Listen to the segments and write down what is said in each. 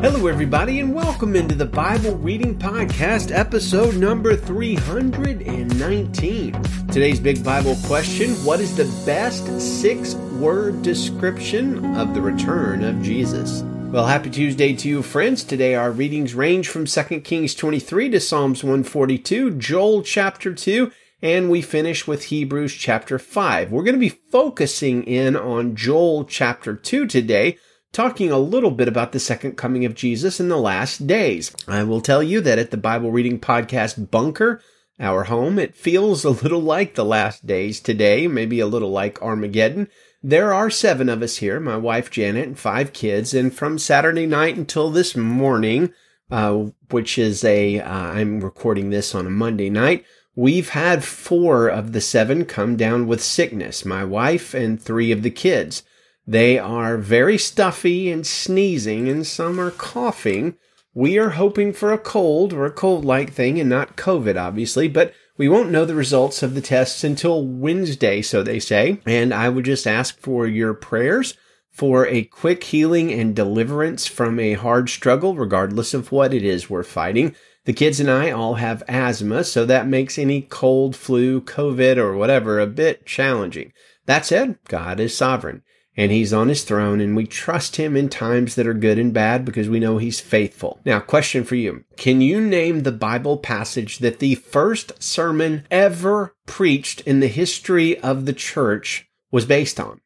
Hello, everybody, and welcome into the Bible Reading Podcast, episode number 319. Today's big Bible question What is the best six word description of the return of Jesus? Well, happy Tuesday to you, friends. Today our readings range from 2 Kings 23 to Psalms 142, Joel chapter 2, and we finish with Hebrews chapter 5. We're going to be focusing in on Joel chapter 2 today talking a little bit about the second coming of Jesus in the last days. I will tell you that at the Bible Reading Podcast Bunker, our home, it feels a little like the last days today, maybe a little like Armageddon. There are seven of us here, my wife Janet and five kids, and from Saturday night until this morning, uh, which is a uh, recording this on a Monday night, we've had four of the seven come down with sickness, my wife and three of the kids. They are very stuffy and sneezing, and some are coughing. We are hoping for a cold or a cold like thing and not COVID, obviously, but we won't know the results of the tests until Wednesday, so they say. And I would just ask for your prayers for a quick healing and deliverance from a hard struggle, regardless of what it is we're fighting. The kids and I all have asthma, so that makes any cold, flu, COVID, or whatever a bit challenging. That said, God is sovereign and he's on his throne and we trust him in times that are good and bad because we know he's faithful. Now, question for you. Can you name the Bible passage that the first sermon ever preached in the history of the church was based on?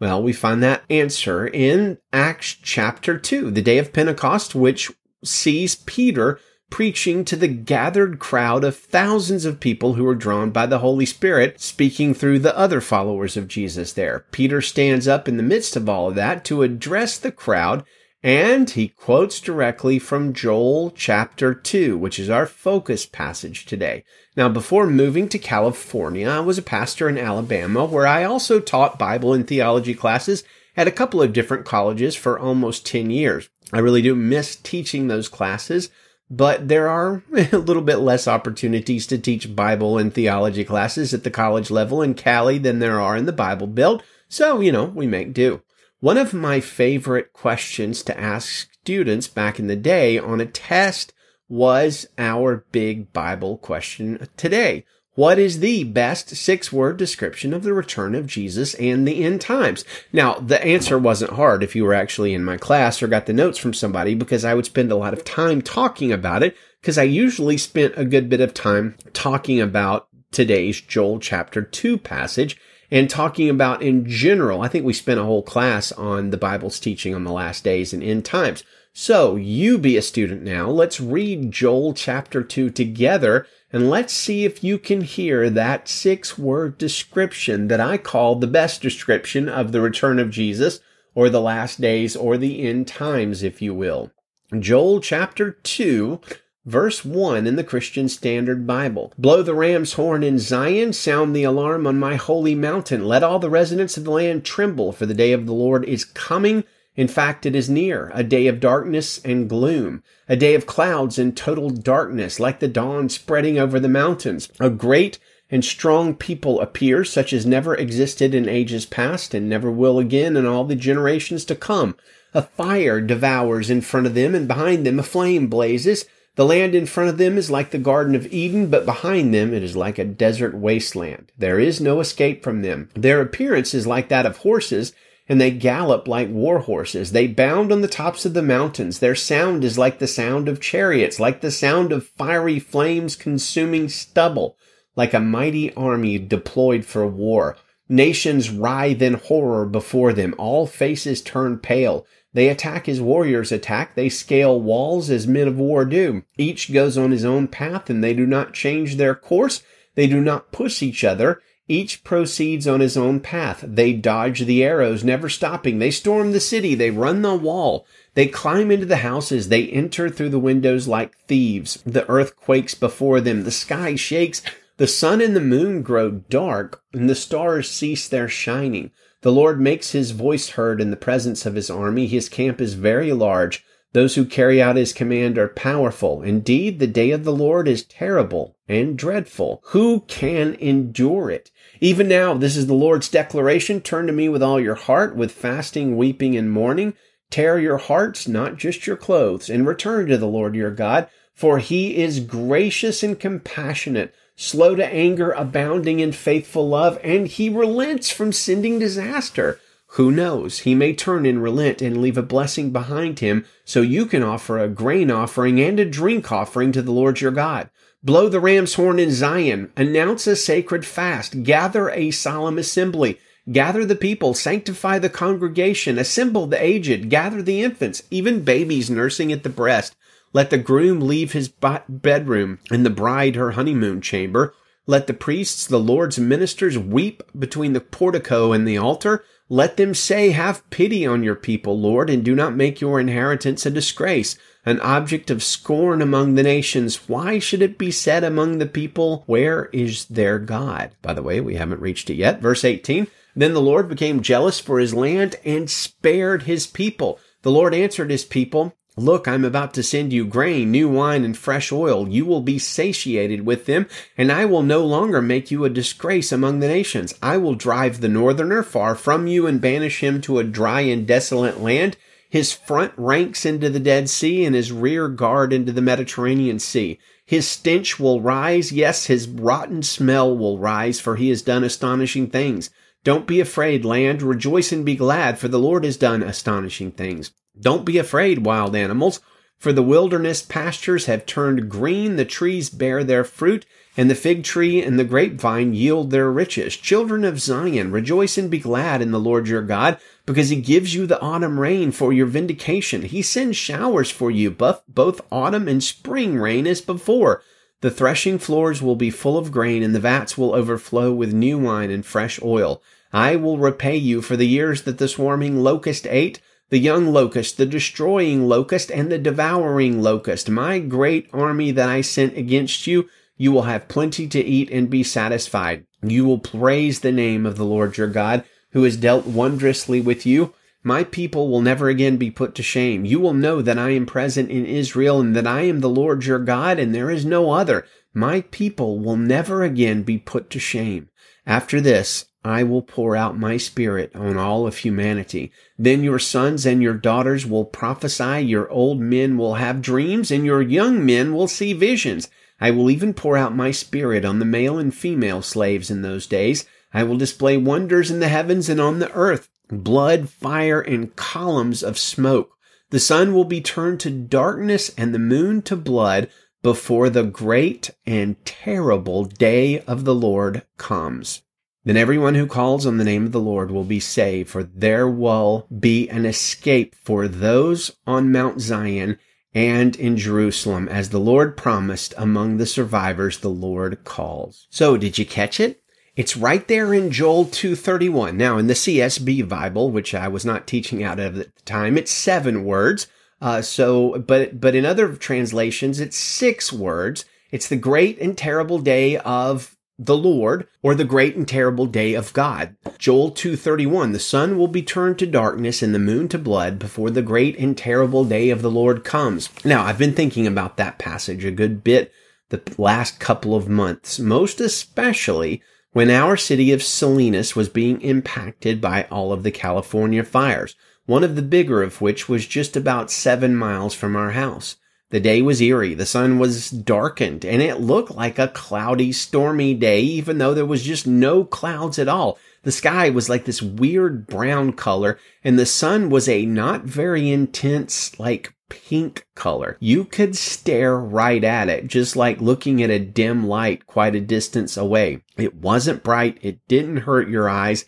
Well, we find that answer in Acts chapter 2, the day of Pentecost, which sees Peter preaching to the gathered crowd of thousands of people who were drawn by the Holy Spirit, speaking through the other followers of Jesus there. Peter stands up in the midst of all of that to address the crowd, and he quotes directly from Joel chapter 2, which is our focus passage today. Now, before moving to California, I was a pastor in Alabama where I also taught Bible and theology classes at a couple of different colleges for almost 10 years. I really do miss teaching those classes but there are a little bit less opportunities to teach Bible and theology classes at the college level in Cali than there are in the Bible Belt. So, you know, we make do. One of my favorite questions to ask students back in the day on a test was our big Bible question today. What is the best six word description of the return of Jesus and the end times? Now, the answer wasn't hard if you were actually in my class or got the notes from somebody because I would spend a lot of time talking about it because I usually spent a good bit of time talking about today's Joel chapter 2 passage and talking about in general. I think we spent a whole class on the Bible's teaching on the last days and end times. So you be a student now. Let's read Joel chapter 2 together and let's see if you can hear that six word description that I call the best description of the return of Jesus or the last days or the end times, if you will. Joel chapter 2, verse 1 in the Christian Standard Bible. Blow the ram's horn in Zion, sound the alarm on my holy mountain. Let all the residents of the land tremble, for the day of the Lord is coming in fact, it is near, a day of darkness and gloom, a day of clouds and total darkness, like the dawn spreading over the mountains. A great and strong people appear, such as never existed in ages past and never will again in all the generations to come. A fire devours in front of them, and behind them a flame blazes. The land in front of them is like the Garden of Eden, but behind them it is like a desert wasteland. There is no escape from them. Their appearance is like that of horses, and they gallop like war horses. They bound on the tops of the mountains. Their sound is like the sound of chariots, like the sound of fiery flames consuming stubble, like a mighty army deployed for war. Nations writhe in horror before them. All faces turn pale. They attack as warriors attack. They scale walls as men of war do. Each goes on his own path and they do not change their course. They do not push each other. Each proceeds on his own path. They dodge the arrows, never stopping. They storm the city. They run the wall. They climb into the houses. They enter through the windows like thieves. The earth quakes before them. The sky shakes. The sun and the moon grow dark, and the stars cease their shining. The Lord makes his voice heard in the presence of his army. His camp is very large. Those who carry out his command are powerful. Indeed, the day of the Lord is terrible and dreadful. Who can endure it? Even now, this is the Lord's declaration. Turn to me with all your heart, with fasting, weeping, and mourning. Tear your hearts, not just your clothes, and return to the Lord your God, for he is gracious and compassionate, slow to anger, abounding in faithful love, and he relents from sending disaster. Who knows? He may turn and relent and leave a blessing behind him so you can offer a grain offering and a drink offering to the Lord your God. Blow the ram's horn in Zion, announce a sacred fast, gather a solemn assembly, gather the people, sanctify the congregation, assemble the aged, gather the infants, even babies nursing at the breast. Let the groom leave his bedroom and the bride her honeymoon chamber. Let the priests, the Lord's ministers, weep between the portico and the altar. Let them say, Have pity on your people, Lord, and do not make your inheritance a disgrace an object of scorn among the nations. Why should it be said among the people, Where is their God? By the way, we haven't reached it yet. Verse 18. Then the Lord became jealous for his land and spared his people. The Lord answered his people, Look, I'm about to send you grain, new wine, and fresh oil. You will be satiated with them, and I will no longer make you a disgrace among the nations. I will drive the northerner far from you and banish him to a dry and desolate land his front ranks into the Dead Sea and his rear guard into the Mediterranean Sea. His stench will rise. Yes, his rotten smell will rise, for he has done astonishing things. Don't be afraid, land. Rejoice and be glad, for the Lord has done astonishing things. Don't be afraid, wild animals, for the wilderness pastures have turned green, the trees bear their fruit, and the fig tree and the grapevine yield their riches. Children of Zion, rejoice and be glad in the Lord your God, because he gives you the autumn rain for your vindication. He sends showers for you, both autumn and spring rain as before. The threshing floors will be full of grain, and the vats will overflow with new wine and fresh oil. I will repay you for the years that the swarming locust ate, the young locust, the destroying locust, and the devouring locust, my great army that I sent against you you will have plenty to eat and be satisfied. You will praise the name of the Lord your God, who has dealt wondrously with you. My people will never again be put to shame. You will know that I am present in Israel and that I am the Lord your God and there is no other. My people will never again be put to shame. After this, I will pour out my spirit on all of humanity. Then your sons and your daughters will prophesy, your old men will have dreams, and your young men will see visions. I will even pour out my spirit on the male and female slaves in those days. I will display wonders in the heavens and on the earth, blood, fire, and columns of smoke. The sun will be turned to darkness and the moon to blood before the great and terrible day of the Lord comes. Then everyone who calls on the name of the Lord will be saved, for there will be an escape for those on Mount Zion and in Jerusalem, as the Lord promised among the survivors the Lord calls. So did you catch it? It's right there in Joel 231. Now in the CSB Bible, which I was not teaching out of at the time, it's seven words. Uh, so, but, but in other translations, it's six words. It's the great and terrible day of the Lord or the great and terrible day of God. Joel 2:31 The sun will be turned to darkness and the moon to blood before the great and terrible day of the Lord comes. Now, I've been thinking about that passage a good bit the last couple of months, most especially when our city of Salinas was being impacted by all of the California fires, one of the bigger of which was just about 7 miles from our house. The day was eerie. The sun was darkened and it looked like a cloudy, stormy day, even though there was just no clouds at all. The sky was like this weird brown color and the sun was a not very intense, like pink color. You could stare right at it, just like looking at a dim light quite a distance away. It wasn't bright. It didn't hurt your eyes.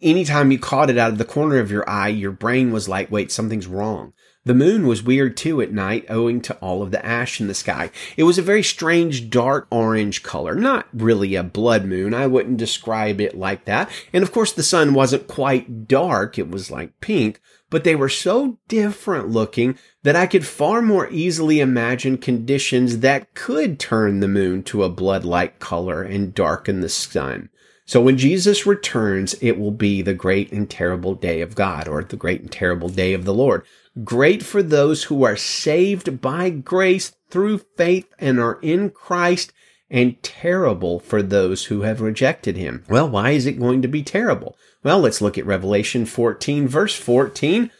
Anytime you caught it out of the corner of your eye, your brain was like, wait, something's wrong. The moon was weird too at night owing to all of the ash in the sky. It was a very strange dark orange color, not really a blood moon. I wouldn't describe it like that. And of course the sun wasn't quite dark. It was like pink, but they were so different looking that I could far more easily imagine conditions that could turn the moon to a blood-like color and darken the sun. So when Jesus returns, it will be the great and terrible day of God or the great and terrible day of the Lord great for those who are saved by grace through faith and are in Christ, and terrible for those who have rejected him. Well, why is it going to be terrible? Well, let's look at Revelation 14, verse 14.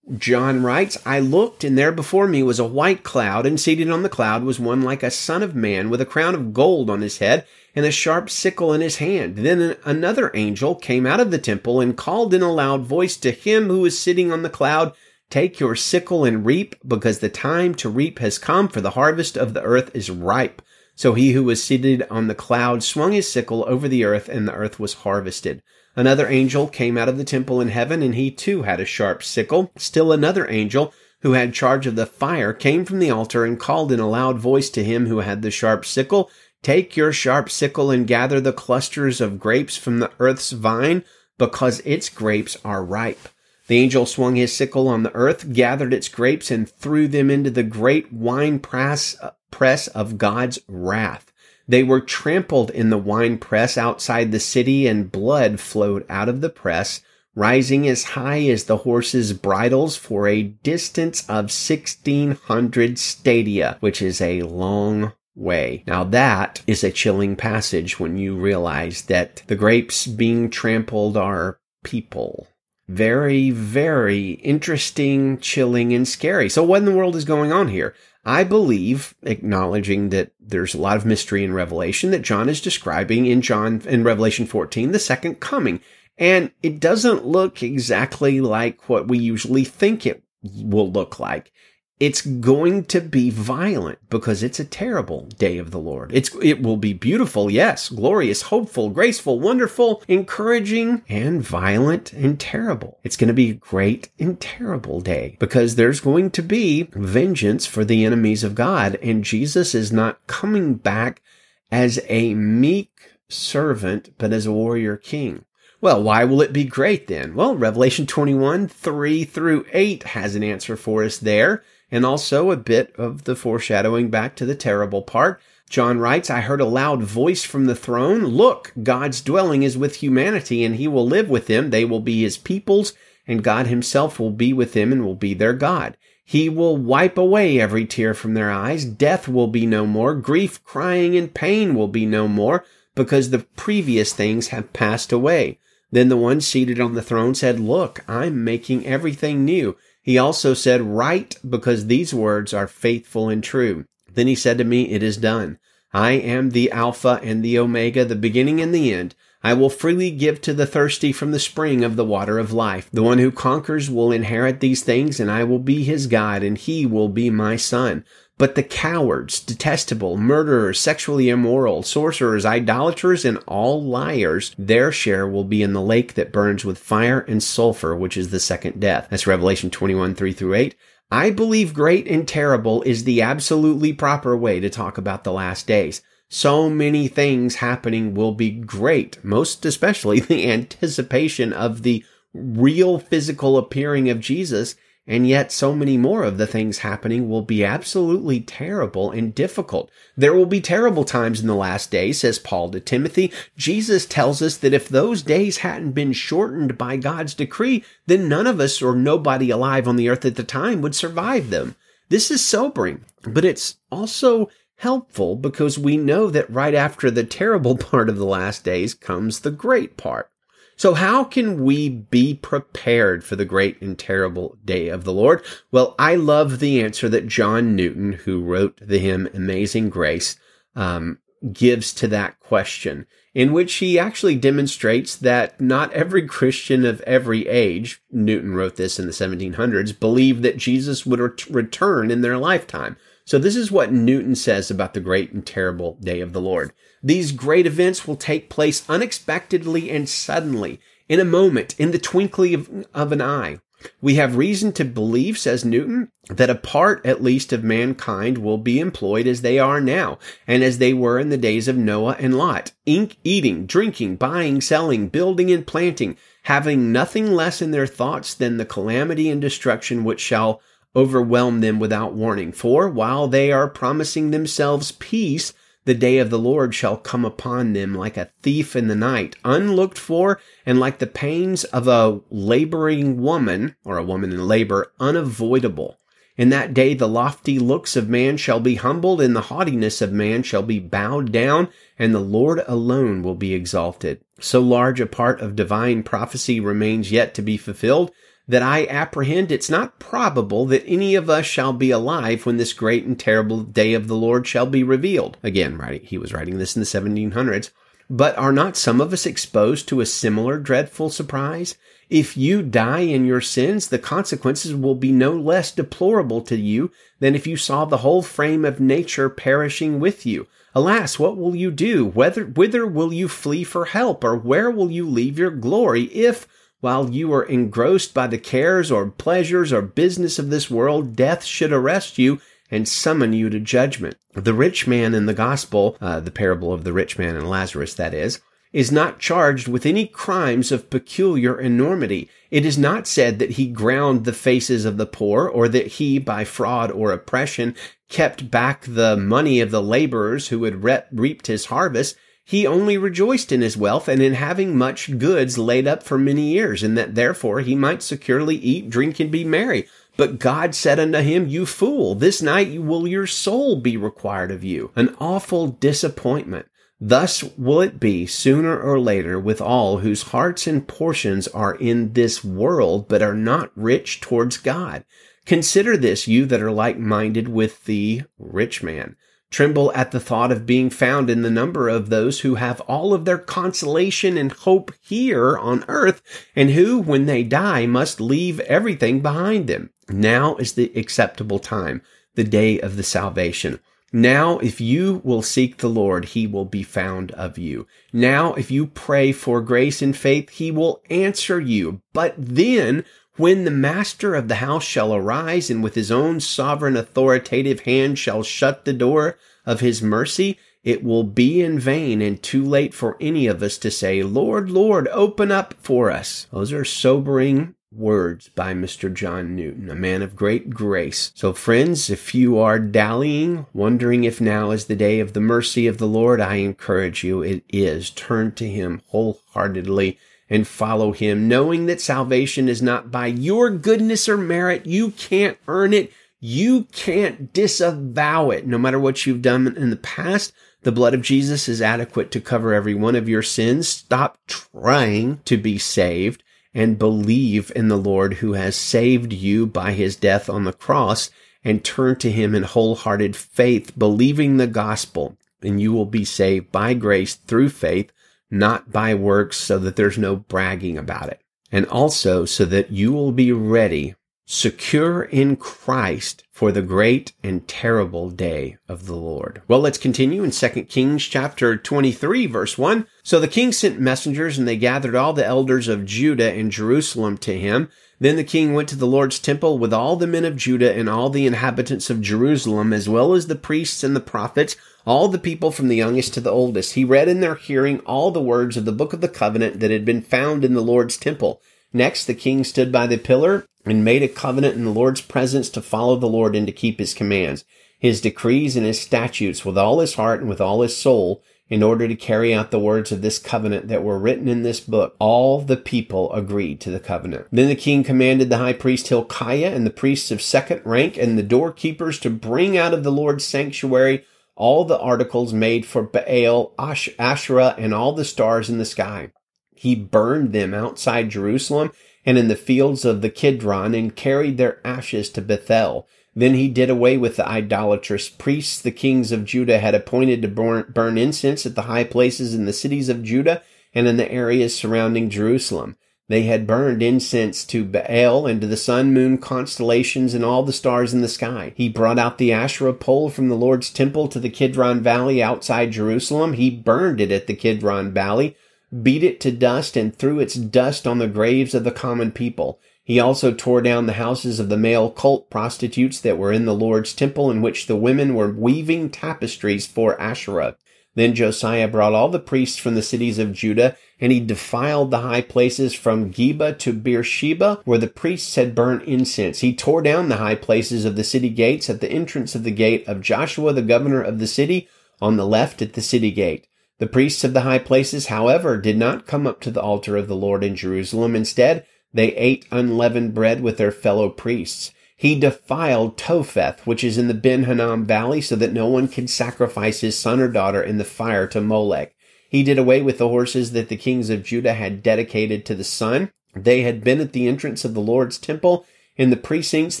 John writes, I looked, and there before me was a white cloud, and seated on the cloud was one like a son of man, with a crown of gold on his head, and a sharp sickle in his hand. Then another angel came out of the temple, and called in a loud voice to him who was sitting on the cloud, Take your sickle and reap, because the time to reap has come, for the harvest of the earth is ripe. So he who was seated on the cloud swung his sickle over the earth, and the earth was harvested. Another angel came out of the temple in heaven, and he too had a sharp sickle. Still another angel, who had charge of the fire, came from the altar and called in a loud voice to him who had the sharp sickle, Take your sharp sickle and gather the clusters of grapes from the earth's vine, because its grapes are ripe. The angel swung his sickle on the earth, gathered its grapes, and threw them into the great wine press, press of God's wrath. They were trampled in the wine press outside the city, and blood flowed out of the press, rising as high as the horses' bridles for a distance of 1600 stadia, which is a long way. Now that is a chilling passage when you realize that the grapes being trampled are people very, very interesting, chilling, and scary. So what in the world is going on here? I believe, acknowledging that there's a lot of mystery in Revelation that John is describing in John in Revelation 14, the second coming. And it doesn't look exactly like what we usually think it will look like it's going to be violent because it's a terrible day of the Lord. It's, it will be beautiful, yes, glorious, hopeful, graceful, wonderful, encouraging, and violent and terrible. It's going to be a great and terrible day because there's going to be vengeance for the enemies of God. And Jesus is not coming back as a meek servant, but as a warrior king. Well, why will it be great then? Well, Revelation 21, 3 through 8 has an answer for us there and also a bit of the foreshadowing back to the terrible part. John writes, I heard a loud voice from the throne. Look, God's dwelling is with humanity and he will live with them. They will be his peoples and God himself will be with them and will be their God. He will wipe away every tear from their eyes. Death will be no more. Grief, crying, and pain will be no more because the previous things have passed away. Then the one seated on the throne said, Look, I'm making everything new. He also said, Write, because these words are faithful and true. Then he said to me, It is done. I am the Alpha and the Omega, the beginning and the end. I will freely give to the thirsty from the spring of the water of life. The one who conquers will inherit these things, and I will be his God, and he will be my son. But the cowards, detestable, murderers, sexually immoral, sorcerers, idolaters, and all liars, their share will be in the lake that burns with fire and sulfur, which is the second death. That's Revelation 21, 3 through 8. I believe great and terrible is the absolutely proper way to talk about the last days. So many things happening will be great, most especially the anticipation of the real physical appearing of Jesus and yet so many more of the things happening will be absolutely terrible and difficult. There will be terrible times in the last days, says Paul to Timothy. Jesus tells us that if those days hadn't been shortened by God's decree, then none of us or nobody alive on the earth at the time would survive them. This is sobering, but it's also helpful because we know that right after the terrible part of the last days comes the great part. So how can we be prepared for the great and terrible day of the Lord? Well, I love the answer that John Newton, who wrote the hymn Amazing Grace, um, gives to that question, in which he actually demonstrates that not every Christian of every age, Newton wrote this in the 1700s, believed that Jesus would ret- return in their lifetime. So this is what Newton says about the great and terrible day of the Lord. These great events will take place unexpectedly and suddenly, in a moment, in the twinkling of, of an eye. We have reason to believe, says Newton, that a part at least of mankind will be employed as they are now, and as they were in the days of Noah and Lot, ink, eating, drinking, buying, selling, building, and planting, having nothing less in their thoughts than the calamity and destruction which shall overwhelm them without warning. For while they are promising themselves peace, the day of the Lord shall come upon them like a thief in the night, unlooked for, and like the pains of a laboring woman, or a woman in labor, unavoidable. In that day the lofty looks of man shall be humbled, and the haughtiness of man shall be bowed down, and the Lord alone will be exalted. So large a part of divine prophecy remains yet to be fulfilled that I apprehend it's not probable that any of us shall be alive when this great and terrible day of the Lord shall be revealed. Again, right, he was writing this in the 1700s. But are not some of us exposed to a similar dreadful surprise? If you die in your sins, the consequences will be no less deplorable to you than if you saw the whole frame of nature perishing with you. Alas, what will you do? Whether, whither will you flee for help, or where will you leave your glory if, while you are engrossed by the cares or pleasures or business of this world, death should arrest you and summon you to judgment? The rich man in the gospel, uh, the parable of the rich man and Lazarus, that is, is not charged with any crimes of peculiar enormity. It is not said that he ground the faces of the poor or that he, by fraud or oppression, kept back the money of the laborers who had reaped his harvest. He only rejoiced in his wealth and in having much goods laid up for many years, and that therefore he might securely eat, drink, and be merry. But God said unto him, You fool, this night will your soul be required of you. An awful disappointment. Thus will it be sooner or later with all whose hearts and portions are in this world, but are not rich towards God. Consider this, you that are like minded with the rich man. Tremble at the thought of being found in the number of those who have all of their consolation and hope here on earth, and who, when they die, must leave everything behind them. Now is the acceptable time, the day of the salvation. Now, if you will seek the Lord, he will be found of you. Now, if you pray for grace and faith, he will answer you. But then, when the master of the house shall arise and with his own sovereign authoritative hand shall shut the door of his mercy, it will be in vain and too late for any of us to say, Lord, Lord, open up for us. Those are sobering words by Mr. John Newton, a man of great grace. So friends, if you are dallying, wondering if now is the day of the mercy of the Lord, I encourage you, it is. Turn to him wholeheartedly and follow him, knowing that salvation is not by your goodness or merit. You can't earn it. You can't disavow it, no matter what you've done in the past. The blood of Jesus is adequate to cover every one of your sins. Stop trying to be saved and believe in the Lord who has saved you by his death on the cross and turn to him in wholehearted faith, believing the gospel, and you will be saved by grace through faith, not by works, so that there's no bragging about it. And also so that you will be ready secure in Christ for the great and terrible day of the Lord. Well, let's continue in 2 Kings chapter 23 verse 1. So the king sent messengers and they gathered all the elders of Judah and Jerusalem to him. Then the king went to the Lord's temple with all the men of Judah and all the inhabitants of Jerusalem, as well as the priests and the prophets, all the people from the youngest to the oldest. He read in their hearing all the words of the book of the covenant that had been found in the Lord's temple. Next, the king stood by the pillar and made a covenant in the Lord's presence to follow the Lord and to keep his commands, his decrees and his statutes with all his heart and with all his soul, in order to carry out the words of this covenant that were written in this book. All the people agreed to the covenant. Then the king commanded the high priest Hilkiah and the priests of second rank and the doorkeepers to bring out of the Lord's sanctuary all the articles made for Baal, Asherah, and all the stars in the sky. He burned them outside Jerusalem and in the fields of the Kidron and carried their ashes to Bethel. Then he did away with the idolatrous priests the kings of Judah had appointed to burn, incense at the high places in the cities of Judah and in the areas surrounding Jerusalem. They had burned incense to Baal and to the sun, moon, constellations, and all the stars in the sky. He brought out the Asherah pole from the Lord's temple to the Kidron Valley outside Jerusalem. He burned it at the Kidron Valley beat it to dust, and threw its dust on the graves of the common people. He also tore down the houses of the male cult prostitutes that were in the Lord's temple, in which the women were weaving tapestries for Asherah. Then Josiah brought all the priests from the cities of Judah, and he defiled the high places from Geba to Beersheba, where the priests had burnt incense. He tore down the high places of the city gates at the entrance of the gate of Joshua, the governor of the city, on the left at the city gate. The priests of the high places, however, did not come up to the altar of the Lord in Jerusalem. Instead, they ate unleavened bread with their fellow priests. He defiled Topheth, which is in the Ben Hinnom Valley, so that no one could sacrifice his son or daughter in the fire to Molech. He did away with the horses that the kings of Judah had dedicated to the sun, They had been at the entrance of the Lord's temple in the precincts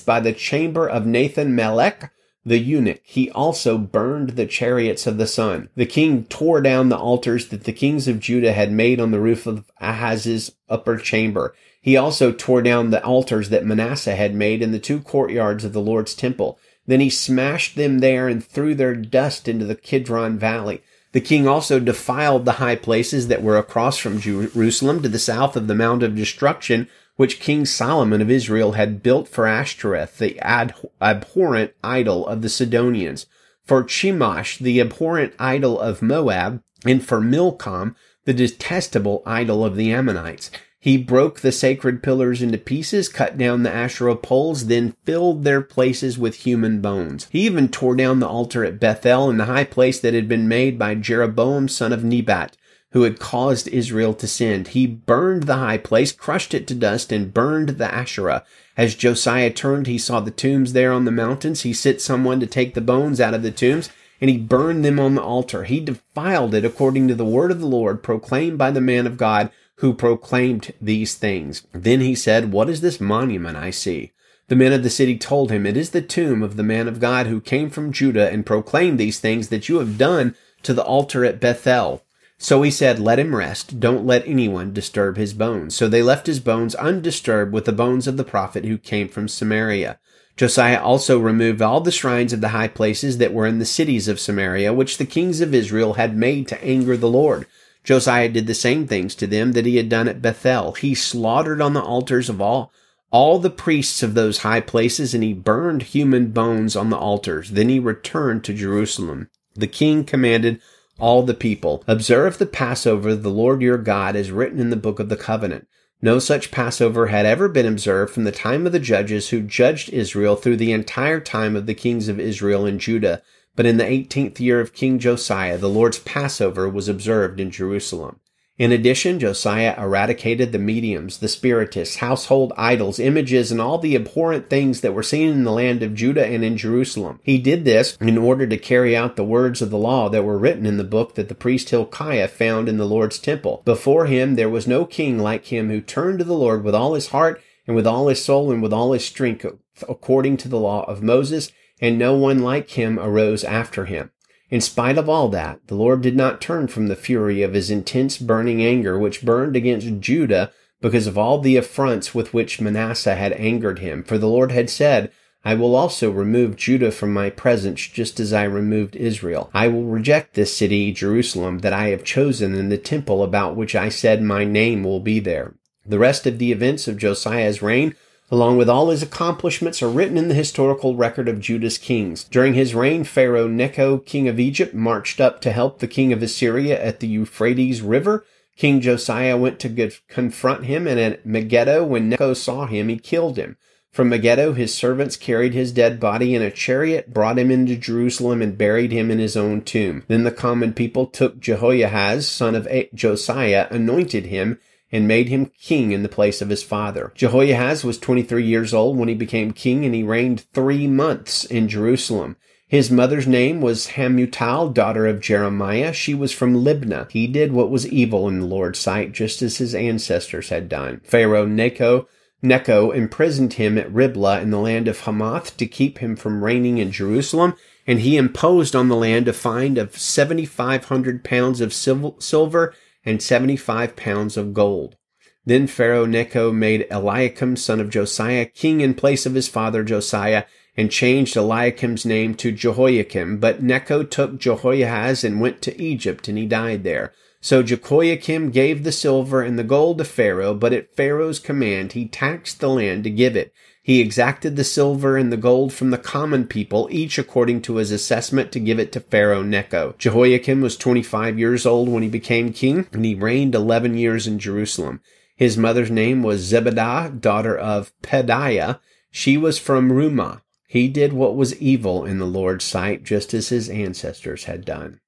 by the chamber of Nathan Melech, the eunuch. He also burned the chariots of the sun. The king tore down the altars that the kings of Judah had made on the roof of Ahaz's upper chamber. He also tore down the altars that Manasseh had made in the two courtyards of the Lord's temple. Then he smashed them there and threw their dust into the Kidron valley. The king also defiled the high places that were across from Jerusalem to the south of the Mount of Destruction, which King Solomon of Israel had built for Ashtoreth, the abhorrent idol of the Sidonians, for Chemosh, the abhorrent idol of Moab, and for Milcom, the detestable idol of the Ammonites. He broke the sacred pillars into pieces, cut down the Asherah poles, then filled their places with human bones. He even tore down the altar at Bethel and the high place that had been made by Jeroboam son of Nebat, who had caused Israel to sin. He burned the high place, crushed it to dust, and burned the Asherah. As Josiah turned, he saw the tombs there on the mountains. He sent someone to take the bones out of the tombs, and he burned them on the altar. He defiled it according to the word of the Lord proclaimed by the man of God who proclaimed these things. Then he said, What is this monument I see? The men of the city told him, It is the tomb of the man of God who came from Judah and proclaimed these things that you have done to the altar at Bethel. So he said, Let him rest. Don't let anyone disturb his bones. So they left his bones undisturbed with the bones of the prophet who came from Samaria. Josiah also removed all the shrines of the high places that were in the cities of Samaria, which the kings of Israel had made to anger the Lord. Josiah did the same things to them that he had done at Bethel. He slaughtered on the altars of all all the priests of those high places, and he burned human bones on the altars. Then he returned to Jerusalem. The king commanded all the people, Observe the Passover the Lord your God as written in the book of the covenant. No such Passover had ever been observed from the time of the judges who judged Israel through the entire time of the kings of Israel and Judah. But in the eighteenth year of King Josiah, the Lord's Passover was observed in Jerusalem. In addition, Josiah eradicated the mediums, the spiritists, household idols, images, and all the abhorrent things that were seen in the land of Judah and in Jerusalem. He did this in order to carry out the words of the law that were written in the book that the priest Hilkiah found in the Lord's temple. Before him there was no king like him who turned to the Lord with all his heart and with all his soul and with all his strength according to the law of Moses and no one like him arose after him. In spite of all that, the Lord did not turn from the fury of his intense burning anger which burned against Judah because of all the affronts with which Manasseh had angered him. For the Lord had said, I will also remove Judah from my presence just as I removed Israel. I will reject this city, Jerusalem, that I have chosen and the temple about which I said my name will be there. The rest of the events of Josiah's reign along with all his accomplishments, are written in the historical record of Judah's kings. During his reign, Pharaoh Necho, king of Egypt, marched up to help the king of Assyria at the Euphrates River. King Josiah went to confront him, and at Megiddo, when Necho saw him, he killed him. From Megiddo, his servants carried his dead body in a chariot, brought him into Jerusalem, and buried him in his own tomb. Then the common people took Jehoiahaz, son of Josiah, anointed him, and made him king in the place of his father. Jehoiahaz was 23 years old when he became king and he reigned three months in Jerusalem. His mother's name was Hamutal, daughter of Jeremiah. She was from Libnah. He did what was evil in the Lord's sight, just as his ancestors had done. Pharaoh Necho, Necho imprisoned him at Riblah in the land of Hamath to keep him from reigning in Jerusalem, and he imposed on the land a fine of 7,500 pounds of silver and 75 pounds of gold. Then Pharaoh Necho made Eliakim, son of Josiah, king in place of his father Josiah, and changed Eliakim's name to Jehoiakim. But Necho took Jehoiahaz and went to Egypt, and he died there. So Jehoiakim gave the silver and the gold to Pharaoh, but at Pharaoh's command he taxed the land to give it. He exacted the silver and the gold from the common people, each according to his assessment to give it to Pharaoh Necho. Jehoiakim was 25 years old when he became king, and he reigned 11 years in Jerusalem. His mother's name was Zebidah, daughter of Pedaiah. She was from Rumah. He did what was evil in the Lord's sight, just as his ancestors had done.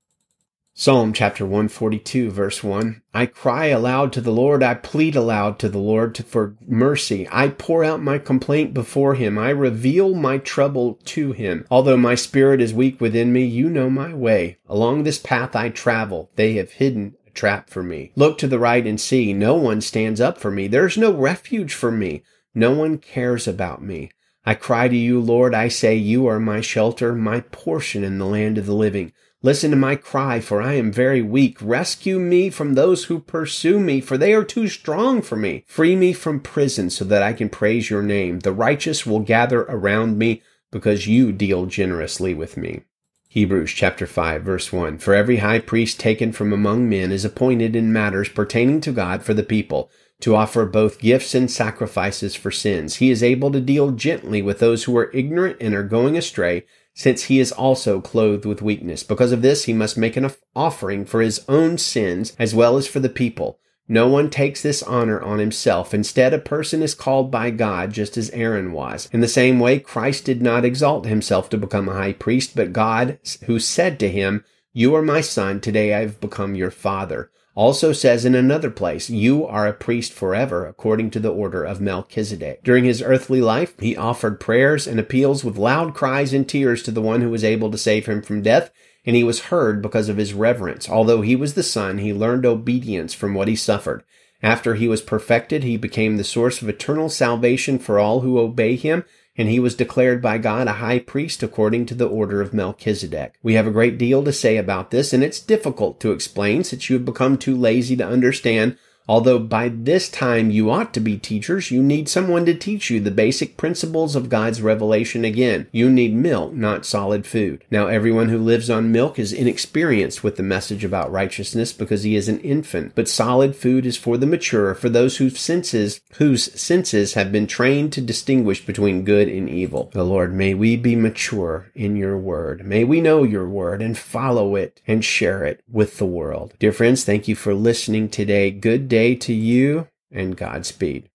Psalm chapter 142 verse 1. I cry aloud to the Lord. I plead aloud to the Lord for mercy. I pour out my complaint before him. I reveal my trouble to him. Although my spirit is weak within me, you know my way. Along this path I travel. They have hidden a trap for me. Look to the right and see. No one stands up for me. There's no refuge for me. No one cares about me. I cry to you, Lord. I say, You are my shelter, my portion in the land of the living. Listen to my cry, for I am very weak. Rescue me from those who pursue me, for they are too strong for me. Free me from prison so that I can praise your name. The righteous will gather around me because you deal generously with me. Hebrews chapter 5 verse 1 For every high priest taken from among men is appointed in matters pertaining to God for the people to offer both gifts and sacrifices for sins. He is able to deal gently with those who are ignorant and are going astray since he is also clothed with weakness. Because of this, he must make an offering for his own sins as well as for the people. No one takes this honor on himself. Instead, a person is called by God just as Aaron was. In the same way, Christ did not exalt himself to become a high priest, but God who said to him, You are my son, today I have become your father also says in another place, You are a priest forever, according to the order of Melchizedek. During his earthly life, he offered prayers and appeals with loud cries and tears to the one who was able to save him from death, and he was heard because of his reverence. Although he was the Son, he learned obedience from what he suffered. After he was perfected, he became the source of eternal salvation for all who obey him and he was declared by God a high priest according to the order of Melchizedek. We have a great deal to say about this, and it's difficult to explain since you have become too lazy to understand Although by this time you ought to be teachers, you need someone to teach you the basic principles of God's revelation again. You need milk, not solid food. Now everyone who lives on milk is inexperienced with the message about righteousness because he is an infant, but solid food is for the mature, for those whose senses, whose senses have been trained to distinguish between good and evil. The Lord, may we be mature in your word. May we know your word and follow it and share it with the world. Dear friends, thank you for listening today. Good day day to you and Godspeed.